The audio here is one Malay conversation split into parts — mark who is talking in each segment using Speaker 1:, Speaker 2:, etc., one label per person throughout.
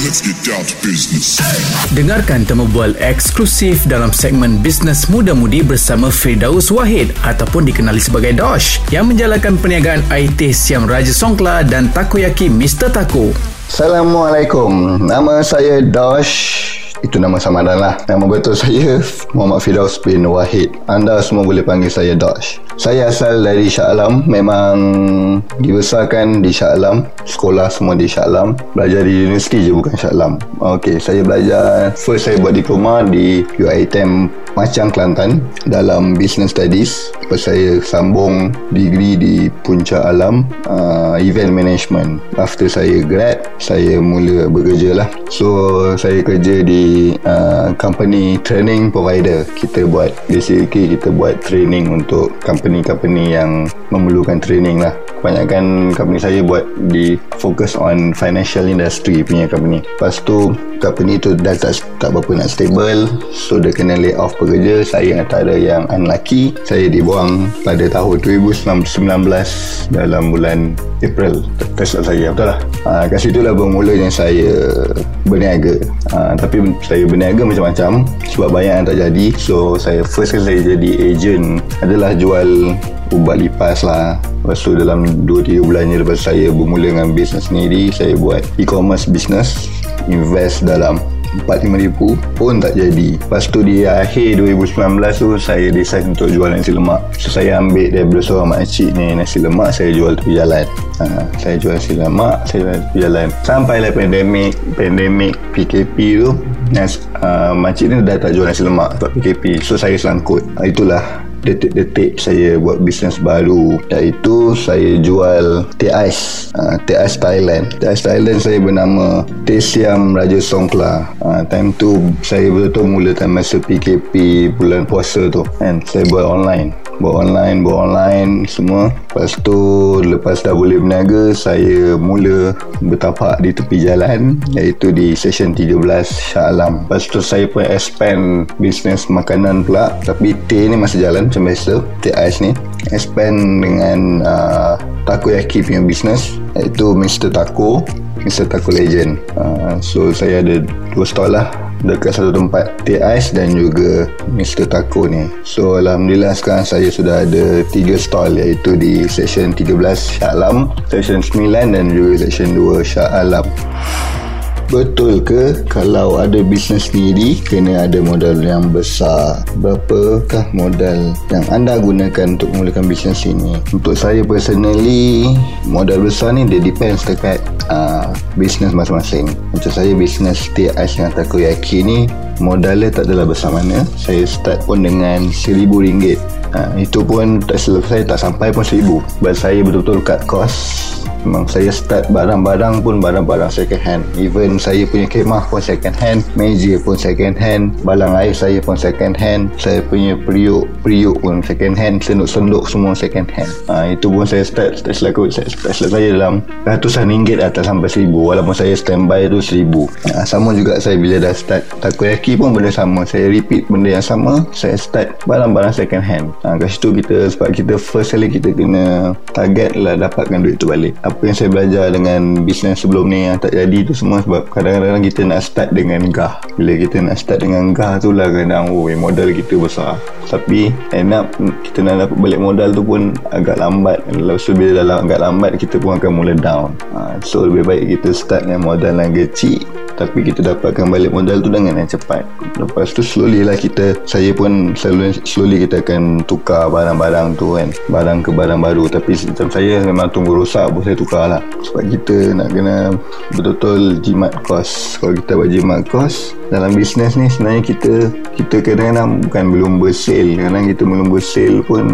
Speaker 1: let's get down to business.
Speaker 2: Dengarkan temu bual eksklusif dalam segmen Bisnes Muda-Mudi bersama Firdaus Wahid ataupun dikenali sebagai Dosh yang menjalankan perniagaan IT Siam Raja Songkla dan Takoyaki Mr. Taco.
Speaker 3: Assalamualaikum. Nama saya Dosh itu nama samaran lah Nama betul saya Muhammad Firdaus bin Wahid Anda semua boleh panggil saya Dosh Saya asal dari Shah Alam. Memang Dibesarkan di Shah Alam. Sekolah semua di Shah Alam. Belajar di universiti je bukan Shah Alam. Okay saya belajar First saya buat diploma di UiTM Macang Kelantan Dalam Business Studies. Lepas saya sambung Degree di Puncak Alam uh, Event Management. After saya grad Saya mula bekerja lah. So saya kerja di uh, company training provider. Kita buat basically kita buat training untuk company-company yang memerlukan training lah kebanyakan company saya buat di focus on financial industry punya company. Lepas tu company tu dah tak, tak berapa nak stable so dia kena lay off pekerja. Saya antara yang unlucky saya dibuang pada tahun 2019 dalam bulan April. Tak saya betul lah. Uh, kat situ lah bermulanya saya berniaga. Uh, tapi saya berniaga macam-macam sebab banyak yang tak jadi. So saya first kali saya jadi agent adalah jual ubat lipas lah. Lepas tu dalam 2-3 bulan lepas saya bermula dengan bisnes sendiri saya buat e-commerce business invest dalam 4-5 ribu pun tak jadi. Lepas tu di akhir 2019 tu saya decide untuk jual nasi lemak. So saya ambil daripada seorang makcik ni nasi lemak saya jual tepi jalan. Ha, saya jual nasi lemak saya jual tepi jalan. Sampai lah pandemik pandemik PKP tu nas, uh, makcik ni dah tak jual nasi lemak sebab PKP so saya selangkut. Ha, itulah detik-detik saya buat bisnes baru. Iaitu saya jual teh ais. Uh, teh ais Thailand. Teh ais Thailand saya bernama Teh Siam Raja Songkla. Uh, time tu saya betul-betul mula time masa PKP bulan puasa tu. Kan saya buat online buat online buat online semua. Lepas tu lepas dah boleh berniaga saya mula bertapak di tepi jalan iaitu di session 13 Shah Alam. Lepas tu saya pun expand bisnes makanan pula. Tapi teh ni masih jalan macam biasa. Teh ais ni. Expand dengan uh, takoyaki punya bisnes iaitu Mr. Taco Mr. Legend uh, so saya ada dua stall lah dekat satu tempat teh ais dan juga Mr. Taco ni so Alhamdulillah sekarang saya sudah ada tiga stall iaitu di section 13 Shah Alam section 9 dan juga section 2 Shah Alam Betul ke kalau ada bisnes sendiri kena ada modal yang besar? Berapakah modal yang anda gunakan untuk memulakan bisnes ini? Untuk saya personally, modal besar ni dia depends dekat uh, bisnes masing-masing. Macam saya bisnes teh ais dengan takoyaki ni modalnya tak adalah besar mana. Saya start pun dengan RM1,000. Uh, itu pun tak selesai tak sampai pun RM1,000. Sebab saya betul-betul cut cost memang saya start barang-barang pun barang-barang second hand. Even saya punya kemah pun second hand. Meja pun second hand. Balang air saya pun second hand. Saya punya periuk periuk pun second hand. Senduk-senduk semua second hand. Ha, itu pun saya start start selaku start, start saya dalam ratusan ringgit atau sampai seribu. Walaupun saya standby tu seribu. Ha, sama juga saya bila dah start. Takoyaki pun benda sama. Saya repeat benda yang sama. Saya start barang-barang second hand. Ha, kat situ kita sebab kita first kali kita kena target lah dapatkan duit tu balik apa yang saya belajar dengan bisnes sebelum ni yang tak jadi tu semua sebab kadang-kadang kita nak start dengan gah. Bila kita nak start dengan gah tu lah kadang oh modal kita besar. Tapi end up kita nak dapat balik modal tu pun agak lambat. Tu bila dah agak lambat kita pun akan mula down. Ha, so lebih baik kita start dengan modal yang kecil tapi kita dapatkan balik modal tu dengan yang cepat. Lepas tu slowly lah kita saya pun selalu slowly kita akan tukar barang-barang tu kan. Barang ke barang baru. Tapi macam saya memang tunggu rosak pun saya tukar lah. Sebab kita nak kena betul-betul jimat kos. Kalau kita buat jimat kos dalam bisnes ni sebenarnya kita kita kadang-kadang bukan belum bersale kadang kita belum bersale pun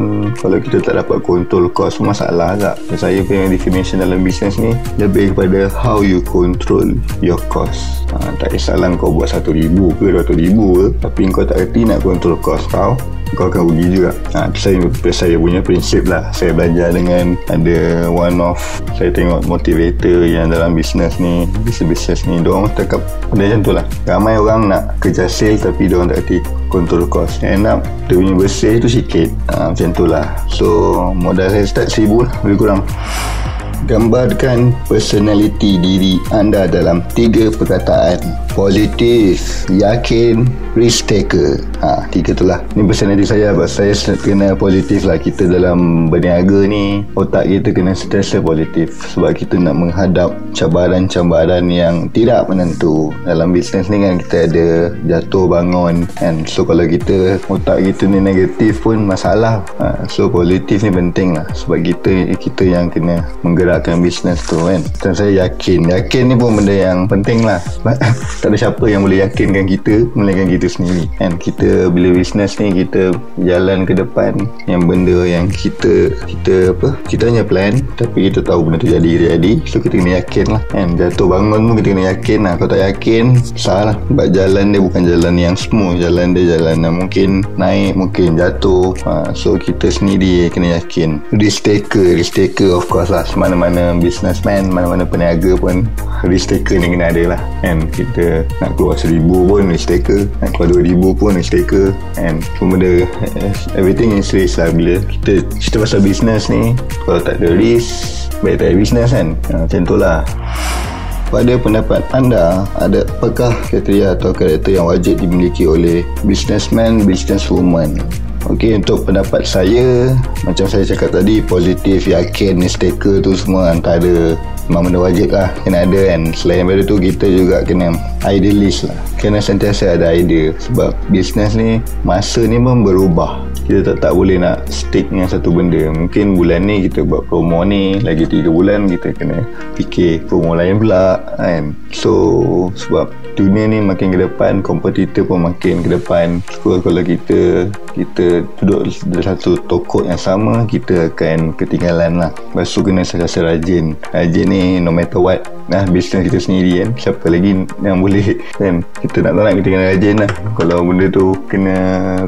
Speaker 3: kalau kita tak dapat kontrol kos masalah agak saya punya definition dalam bisnes ni lebih kepada how you control your cost. Ha, tak kisahlah kau buat satu ribu ke dua ribu ke tapi kau tak kerti nak kontrol kos kau kau akan rugi juga. Ha, saya, saya punya prinsip lah. Saya belajar dengan ada one of saya tengok motivator yang dalam bisnes ni bisnes-bisnes ni diorang cakap benda macam tu lah. Ramai orang nak kerja sale tapi diorang tak kerti kontrol kos end up dia punya bersih tu sikit. Ha, macam tu lah. So modal saya start seribu lah lebih kurang Gambarkan personality diri anda dalam tiga perkataan. Positif, yakin, risk taker. Ha, tiga tu lah. Ni personality saya. Saya kena positif lah. Kita dalam berniaga ni, otak kita kena sentiasa positif. Sebab kita nak menghadap cabaran-cabaran yang tidak menentu. Dalam bisnes ni kan kita ada jatuh bangun. And so kalau kita, otak kita ni negatif pun masalah. Ha, so positif ni penting lah. Sebab kita kita yang kena menggerak menggerakkan bisnes tu kan? Dan saya yakin yakin ni pun benda yang penting lah. Tak ada siapa yang boleh yakinkan kita melainkan kita sendiri kan? Kita bila bisnes ni kita jalan ke depan yang benda yang kita kita apa? Kita hanya plan tapi kita tahu benda tu jadi jadi. So kita kena yakin lah kan? Jatuh bangun pun kita kena yakin lah. Kalau tak yakin salah sebab jalan dia bukan jalan yang smooth. Jalan dia jalan yang mungkin naik mungkin jatuh. Ha, so kita sendiri kena yakin. Risk taker risk taker of course lah. Semana-mana mana-mana businessman mana-mana peniaga pun risk taker ni kena ada lah. Kan kita nak keluar seribu pun risk taker nak keluar dua ribu pun risk taker. And semua benda everything is risk lah. Bila kita cerita pasal business ni kalau tak ada risk baik tak ada business kan? Ha, macam tu lah. Pada pendapat anda, ada apakah kriteria atau karakter yang wajib dimiliki oleh businessman, businesswoman? Okey untuk pendapat saya macam saya cakap tadi positif yakin staker tu semua antara memang benda wajib lah kena ada kan. Selain daripada tu kita juga kena idealist lah. Kena sentiasa ada idea sebab bisnes ni masa ni pun berubah. Kita tak, tak boleh nak stick dengan satu benda. Mungkin bulan ni kita buat promo ni lagi 3 bulan kita kena fikir promo lain pula kan? So sebab dunia ni makin ke depan kompetitor pun makin ke depan. So kalau kita kita duduk dalam satu toko yang sama kita akan ketinggalan lah. Lepas tu kena rasa rajin. Rajin ni no matter what nah bisnes kita sendiri kan. Siapa lagi yang boleh? Kan kita nak tak nak kita kena rajin lah. Kalau benda tu kena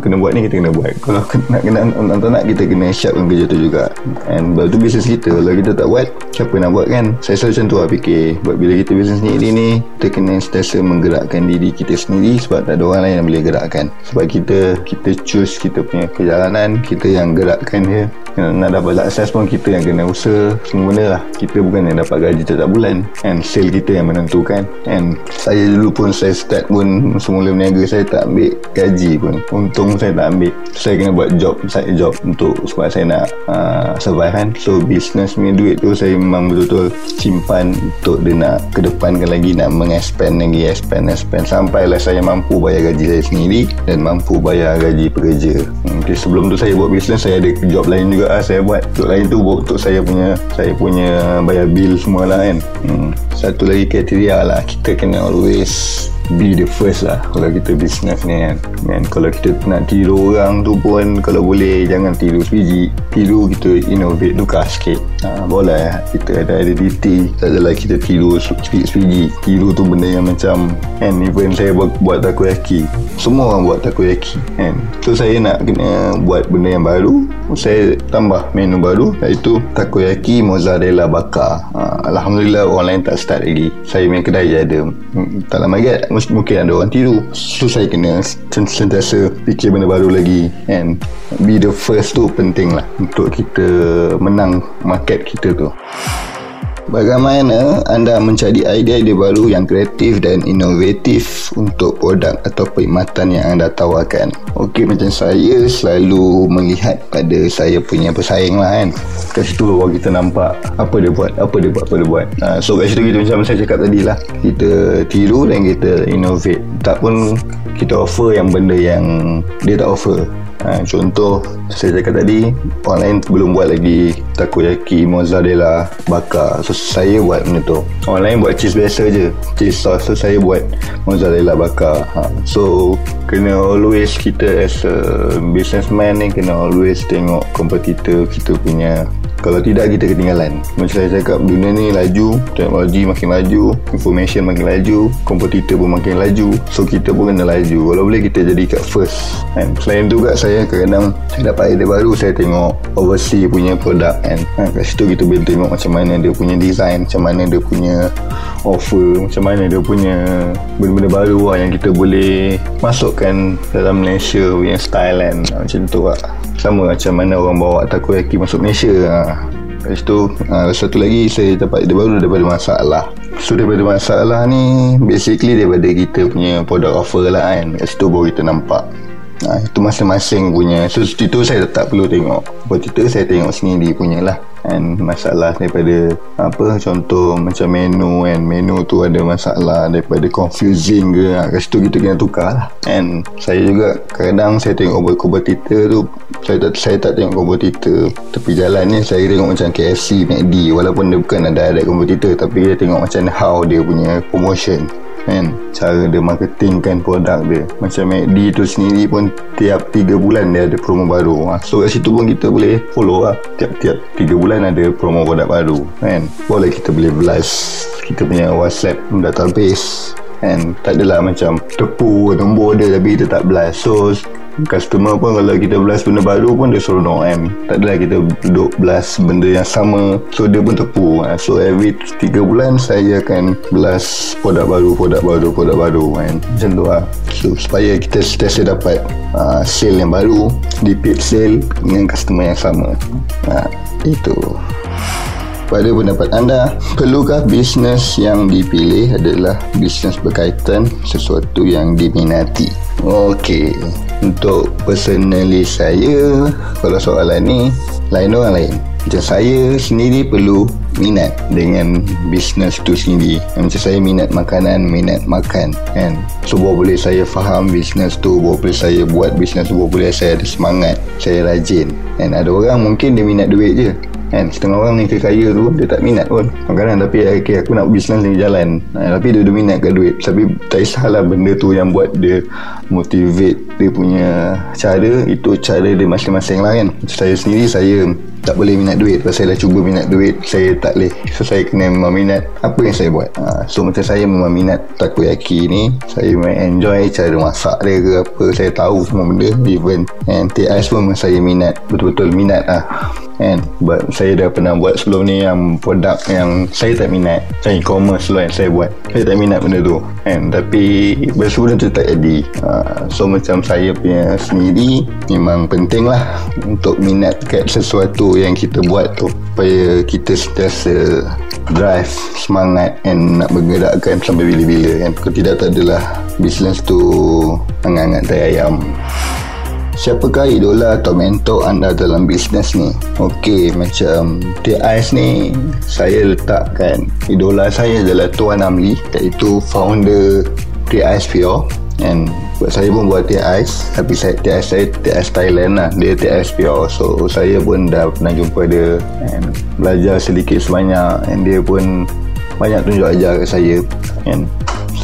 Speaker 3: kena buat ni kita kena buat. Kalau nak kena nak tak nak kita kena siapkan kerja tu juga. And baru tu bisnes kita. Kalau kita tak buat siapa nak buat kan? Saya selalu macam tu lah fikir. Buat bila kita bisnes sendiri ni kita kena sentiasa menggerakkan diri kita sendiri sebab tak ada orang lain yang boleh gerakkan. Sebab kita kita choose kita punya perjalanan kita yang gerakkan dia nak dapat sukses pun kita yang kena usaha semua benda lah. Kita bukan yang dapat gaji setiap bulan. And sale kita yang menentukan. And saya dulu pun saya start pun semula berniaga saya tak ambil gaji pun. Untung saya tak ambil. Saya kena buat job side job untuk sebab saya nak uh, survive kan. So business punya duit tu saya memang betul-betul simpan untuk dia nak kedepankan lagi nak mengexpand lagi expand expand. Sampailah saya mampu bayar gaji saya sendiri dan mampu bayar gaji pekerja. Okay, sebelum tu saya buat bisnes saya ada job lain juga lah saya buat job lain tu untuk saya punya saya punya bayar bil semua lah kan hmm. satu lagi kriteria lah kita kena always be the first lah kalau kita bisnes ni kan. Kan kalau kita nak tiru orang tu pun kalau boleh jangan tiru sebiji. Tiru kita innovate tukar sikit. Ha, boleh. Kita ada identity. Tak adalah kita tiru sebiji. Tiru tu benda yang macam kan even saya buat, buat takoyaki. Semua orang buat takoyaki kan. So saya nak kena buat benda yang baru. Saya tambah menu baru iaitu takoyaki mozzarella bakar. Ha, Alhamdulillah orang lain tak start lagi. Saya main kedai je ada. Hmm, tak lama lagi mungkin ada orang tiru so saya kena sentiasa fikir benda baru lagi and be the first tu penting lah untuk kita menang market kita tu Bagaimana anda mencari idea-idea baru yang kreatif dan inovatif untuk produk atau perkhidmatan yang anda tawarkan? Okey, macam saya selalu melihat pada saya punya pesaing lah kan. Kat situ baru kita nampak apa dia buat, apa dia buat, apa dia buat. Uh, so kat situ kita macam saya cakap tadi lah. Kita tiru dan kita innovate. Tak pun kita offer yang benda yang dia tak offer. Ha, contoh saya cakap tadi orang lain belum buat lagi takoyaki mozzarella bakar. So saya buat benda tu. Orang lain buat cheese biasa je. Cheese sauce so saya buat mozzarella bakar. Ha, so kena always kita as a businessman ni kena always tengok kompetitor kita punya kalau tidak kita ketinggalan. Macam saya cakap dunia ni laju teknologi makin laju information makin laju kompetitor pun makin laju. So kita pun kena laju. Kalau boleh kita jadi kat first kan? Selain tu kat saya kadang saya dapat idea baru saya tengok overseas punya produk kan? Ha, kat situ kita boleh tengok macam mana dia punya design macam mana dia punya offer macam mana dia punya benda-benda baru lah yang kita boleh masukkan dalam Malaysia punya style kan? Macam tu lah sama macam mana orang bawa takoyaki masuk Malaysia. Ha. Lepas tu uh, Satu lagi Saya dapat dia baru Daripada masalah. So daripada masalah ni Basically daripada kita punya Product offer lah kan. Kat situ baru kita nampak. Ha, itu masing-masing punya. So itu saya tak perlu tengok. Buat itu saya tengok sendiri punya lah And masalah daripada Apa contoh Macam menu kan Menu tu ada masalah Daripada confusing ke ha, Kat situ kita kena tukar lah. And Saya juga Kadang saya tengok kompetitor tu Saya tak saya tak tengok kompetitor Tapi jalan ni Saya tengok macam KFC McD Walaupun dia bukan ada ada kompetitor Tapi dia tengok macam How dia punya promotion kan cara dia marketingkan produk dia. Macam MACD tu sendiri pun tiap 3 bulan dia ada promo baru. Ha. so kat situ pun kita boleh follow lah. Tiap-tiap 3 bulan ada promo produk baru kan. Boleh kita boleh blast kita punya whatsapp database kan. Tak adalah macam tepu nombor dia tapi kita tak blast. So customer pun kalau kita blast benda baru pun dia suruh no M. Tak adalah kita duduk blast benda yang sama. So dia pun tepu. Ha. so every 3 bulan saya akan blast produk baru produk baru produk baru kan. Macam tu lah so, supaya kita sentiasa dapat uh, sale yang baru repeat sale dengan customer yang sama. Ha, itu. Pada pendapat anda, perlukah bisnes yang dipilih adalah bisnes berkaitan sesuatu yang diminati? Okey, untuk personally saya, kalau soalan ni, lain orang lain. Macam saya sendiri perlu minat dengan bisnes tu sendiri. Macam saya minat makanan, minat makan kan. So boleh saya faham bisnes tu, boleh saya buat bisnes tu, boleh saya ada semangat, saya rajin. Dan ada orang mungkin dia minat duit je kan setengah orang ni kaya tu dia tak minat pun. Makanan tapi okay, aku nak bisnes ni jalan. Ha, tapi dia, dia minat kat duit. Tapi tak kisahlah benda tu yang buat dia motivate dia punya cara itu cara dia masing-masing lah kan. Saya sendiri saya tak boleh minat duit. Sebab saya dah cuba minat duit Saya tak boleh. So saya kena memang minat Apa yang saya buat. Ha, So macam saya memang minat Takoyaki ni Saya memang enjoy Cara masak dia ke apa. Saya tahu semua benda Even And TIS pun saya minat. Betul-betul minat lah. Kan But saya dah pernah buat sebelum ni yang produk yang saya tak minat macam e-commerce lah yang saya buat. Saya tak minat benda tu kan. Tapi benda tu tak jadi. Uh, so macam saya punya sendiri memang penting lah untuk minat kat sesuatu yang kita buat tu. Supaya kita sentiasa drive semangat and nak bergerakkan sampai bila-bila kan. Kalau tidak tak adalah bisnes tu hangat-hangat tai ayam Siapakah idola atau mentor anda dalam bisnes ni? Okey, macam TIS ni saya letakkan idola saya adalah Tuan Amli iaitu founder TIS Pure. And buat saya pun buat TIS tapi saya TIS saya TIS Thailand lah. Dia TIS pure. So saya pun dah pernah jumpa dia and belajar sedikit sebanyak. And dia pun banyak tunjuk ajar kat saya and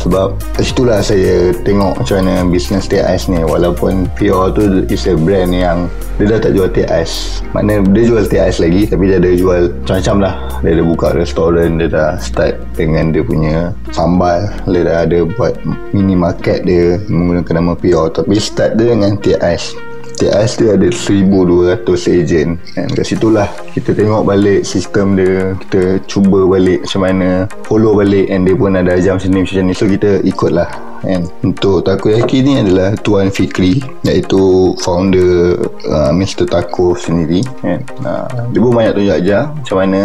Speaker 3: sebab situlah saya tengok macam mana bisnes TIS ni. Walaupun Pure tu is a brand yang dia dah tak jual TIS maknanya dia jual TIS lagi tapi dia ada jual macam-macam lah. Dia ada buka restoran dia dah start dengan dia punya sambal. Dia dah ada buat mini market dia menggunakan nama Pure tapi start dia dengan TIS TIS dia ada 1200 agent kan kat situlah kita tengok balik sistem dia kita cuba balik macam mana follow balik and dia pun ada macam ni macam ni. So kita ikut lah kan. Untuk takoyaki ni adalah Tuan Fikri iaitu founder uh, Mr. Taco sendiri kan. Uh, dia pun banyak tunjuk ajar macam mana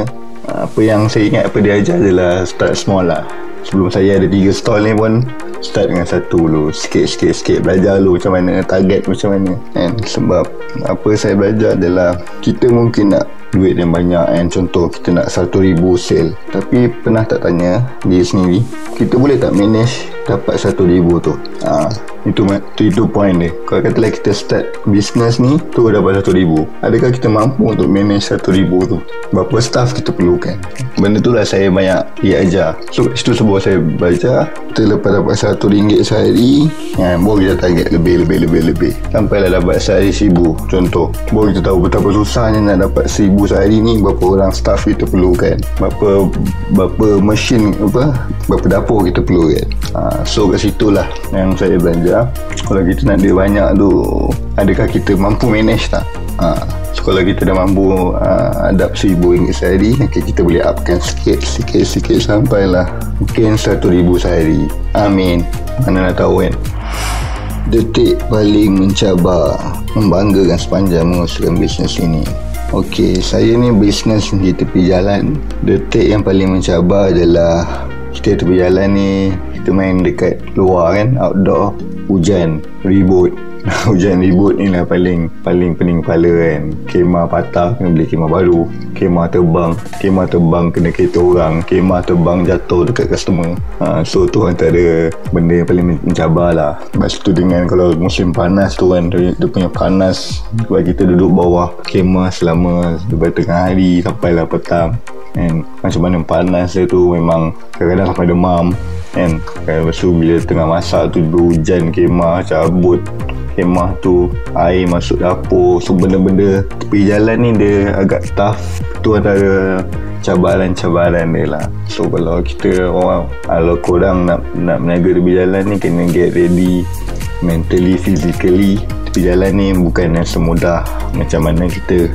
Speaker 3: apa yang saya ingat apa dia ajar adalah start small lah. Sebelum saya ada tiga stall ni pun start dengan satu dulu. Sikit-sikit sikit belajar dulu macam mana target macam mana. Kan sebab apa saya belajar adalah kita mungkin nak duit yang banyak. Kan contoh kita nak satu ribu sale. Tapi pernah tak tanya diri sendiri kita boleh tak manage dapat satu ribu tu? Ha, itu, itu itu point dia. Kalau katalah kita start business ni tu dapat satu ribu. Adakah kita mampu untuk manage satu ribu tu? Berapa staff kita perlukan? Benda tu lah saya banyak diajar so itu sebuah saya baca kita lepas dapat satu ringgit sehari ha, baru kita target lebih lebih lebih lebih. Sampailah dapat sehari seribu contoh. Baru kita tahu betapa susahnya nak dapat seribu sehari ni berapa orang staff kita perlukan. Berapa berapa mesin apa berapa dapur kita perlukan. Ha, So kat situ lah yang saya belajar Kalau kita nak duit banyak tu Adakah kita mampu manage tak? Ha. So kalau kita dah mampu uh, Adap RM1,000 sehari okay, Kita boleh upkan sikit Sikit sikit sampailah Mungkin RM1,000 sehari Amin Mana nak tahu kan Detik paling mencabar Membanggakan sepanjang mengusahkan bisnes ini Okey, saya ni bisnes di tepi jalan. Detik yang paling mencabar adalah kita tepi jalan ni kita main dekat luar kan, outdoor, hujan, ribut. hujan ribut ni lah paling paling pening kepala kan. Kemah patah kena beli kemah baru. Kemah terbang kemah terbang kena kereta orang. Kemah terbang jatuh dekat customer. Ha, so tu antara benda yang paling mencabar lah. Lepas tu dengan kalau musim panas tu kan dia, dia punya panas sebab kita duduk bawah kemah selama daripada tengah hari sampai lah petang And macam mana panas dia tu memang kadang-kadang sampai demam. Kan lepas tu bila tengah masak tu hujan kemah cabut kemah tu air masuk dapur. So benda-benda tepi jalan ni dia agak tough. Tu antara cabaran-cabaran dia lah. So kalau kita orang kalau korang nak nak meniaga tepi jalan ni kena get ready mentally physically. Tepi jalan ni bukan yang semudah macam mana kita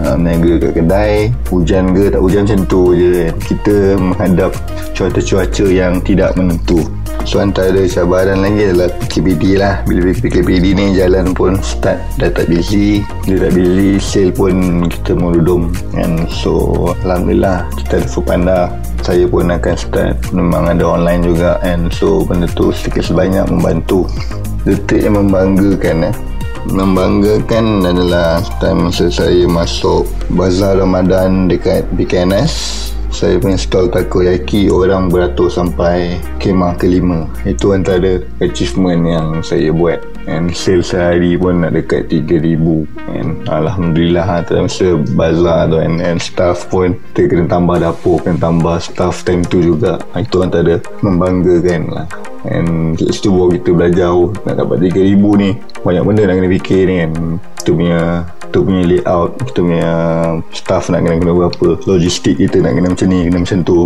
Speaker 3: uh, meniaga kat kedai hujan ke tak hujan macam tu je. Kan kita menghadap cuaca-cuaca yang tidak menentu. So antara cabaran lagi adalah PKPD lah. Bila PKPD ni jalan pun start dah tak busy. Dia tak busy sale pun kita merudum And so Alhamdulillah kita ada Fupanda. Saya pun akan start. Memang ada online juga And so benda tu sedikit sebanyak membantu. Detik yang membanggakan eh membanggakan adalah time masa saya masuk bazar Ramadan dekat BKNS saya punya stall takoyaki orang beratur sampai kemah kelima. Itu antara achievement yang saya buat. And sale sehari pun nak dekat 3000 and Alhamdulillah ha, masa bazar tu and, and staff pun kita kena tambah dapur kena tambah staff time tu juga. Itu antara membanggakan lah and situ baru kita belajar oh, nak dapat 3000 ni. Banyak benda nak kena fikir ni kan. Kita punya kita punya layout kita punya staff nak kena kena berapa logistik kita nak kena macam ni kena macam tu.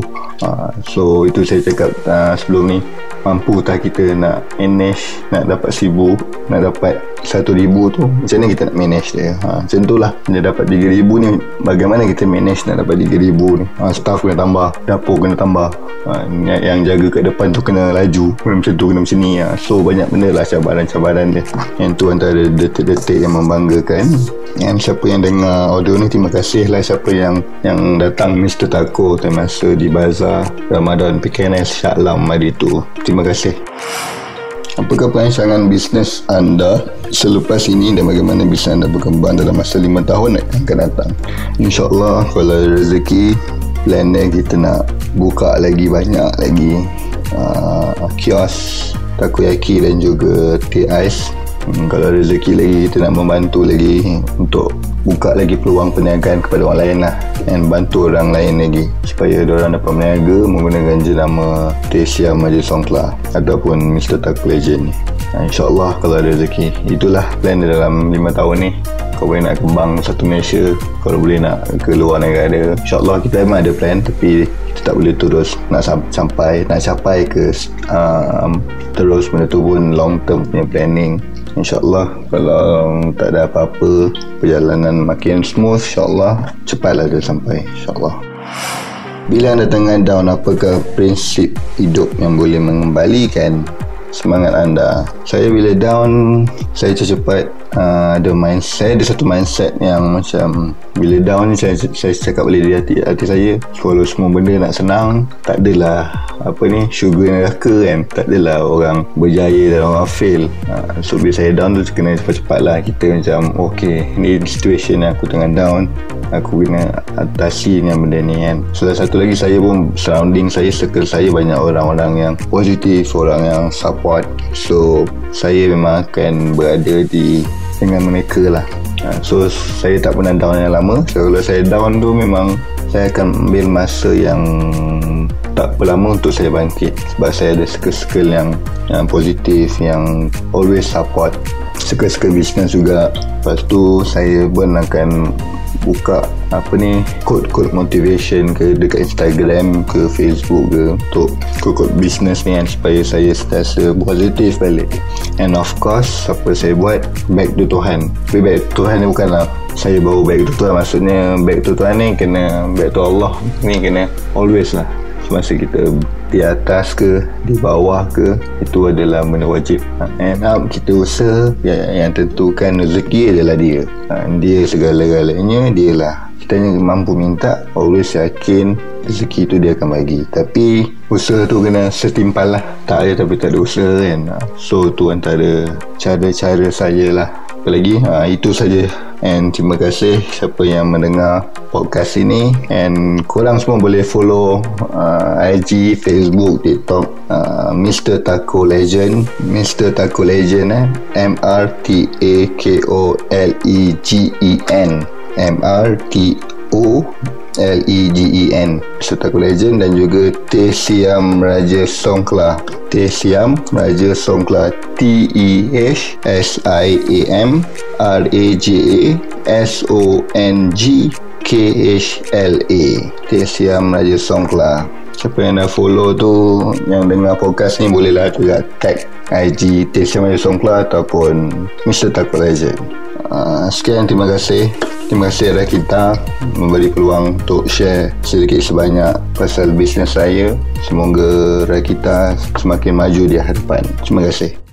Speaker 3: Uh, so itu saya cakap uh, sebelum ni mampu tak kita nak manage nak dapat seribu nak dapat satu ribu tu macam mana kita nak manage dia? Ha, macam tu lah dia dapat tiga ribu ni bagaimana kita manage nak dapat tiga ribu ni? Ha, staff kena tambah dapur kena tambah ha, yang jaga kat depan tu kena laju macam tu kena macam ni ha. so banyak benda lah cabaran-cabaran dia. Yang tu antara detik-detik yang membanggakan. Yang siapa yang dengar audio ni terima kasih lah. Siapa yang yang datang Mr. Tako termasa di bazar Ramadan PKNS Shah Alam hari tu. Terima kasih Apakah perancangan bisnes anda selepas ini dan bagaimana bisa anda berkembang dalam masa 5 tahun yang akan datang? InsyaAllah kalau rezeki, plannya kita nak buka lagi banyak lagi uh, kios takoyaki dan juga tea ice. Hmm, kalau rezeki lagi kita nak membantu lagi untuk buka lagi peluang perniagaan kepada orang lain lah. Dan bantu orang lain lagi. Supaya orang dapat berniaga menggunakan jenama Tesia Majlis Songkla ataupun Mr. Taku Legend ni ha, InsyaAllah kalau ada rezeki. Itulah plan dalam 5 tahun ni. Kau boleh nak kembang satu Malaysia kalau boleh nak ke luar negara InsyaAllah kita memang ada plan tapi kita tak boleh terus nak sampai nak capai ke um, terus benda tu pun long term punya planning InsyaAllah kalau tak ada apa-apa perjalanan makin smooth InsyaAllah cepatlah dia sampai InsyaAllah. Bila anda tengah down apakah prinsip hidup yang boleh mengembalikan semangat anda? Saya bila down saya cepat uh, ada mindset ada satu mindset yang macam bila down ni saya, saya cakap boleh di hati, hati saya kalau semua benda nak senang tak adalah apa ni sugar neraka kan. Tak adalah orang berjaya dan orang fail. Uh, so bila saya down tu kena cepat-cepat lah. Kita macam ok ni situation yang aku tengah down. Aku kena atasi dengan benda ni kan. So satu lagi saya pun surrounding saya circle saya banyak orang-orang yang positif orang yang support. So saya memang akan berada di dengan mereka lah. Ha, so saya tak pernah down yang lama. So kalau saya down tu memang saya akan ambil masa yang tak berlama untuk saya bangkit sebab saya ada circle-circle yang, yang positif yang always support circle-circle business juga. Lepas tu saya pun akan buka apa ni kod-kod motivation ke dekat Instagram ke Facebook ke untuk kod-kod business ni kan supaya saya sentiasa positif balik. And of course apa saya buat? Back to Tuhan. Tapi back to Tuhan ni bukanlah saya bawa back to Tuhan. Maksudnya back to Tuhan ni kena back to Allah ni kena always lah semasa kita di atas ke di bawah ke itu adalah benda wajib and up kita usaha yang, yang tentukan rezeki adalah dia. Ha, dia segala-galanya dia lah kita hanya mampu minta always yakin rezeki tu dia akan bagi. Tapi usaha tu kena setimpal lah. Tak ada tapi tak ada usaha kan. So tu antara cara-cara saya lah. Apa lagi? Ha, itu saja and terima kasih siapa yang mendengar podcast ini and korang semua boleh follow uh, IG, Facebook, TikTok uh, Mr. Taco Legend Mr. Taco Legend eh M-R-T-A-K-O-L-E-G-E-N M-R-T-O L-E-G-E-N Serta Taco Legend dan juga Teh Siam Raja Songkla Teh Siam Raja Songkla T-E-H-S-I-A-M R-A-J-A S-O-N-G-K-H-L-A Teh Siam Raja Songkla. Siapa yang dah follow tu Yang dengar podcast ni Bolehlah juga tag IG Teh Siam Raja Songkla Ataupun Mr. Taco Legend uh, Sekian terima kasih Terima kasih ada kita memberi peluang untuk share sedikit sebanyak pasal bisnes saya. Semoga kita semakin maju di hadapan. Terima kasih.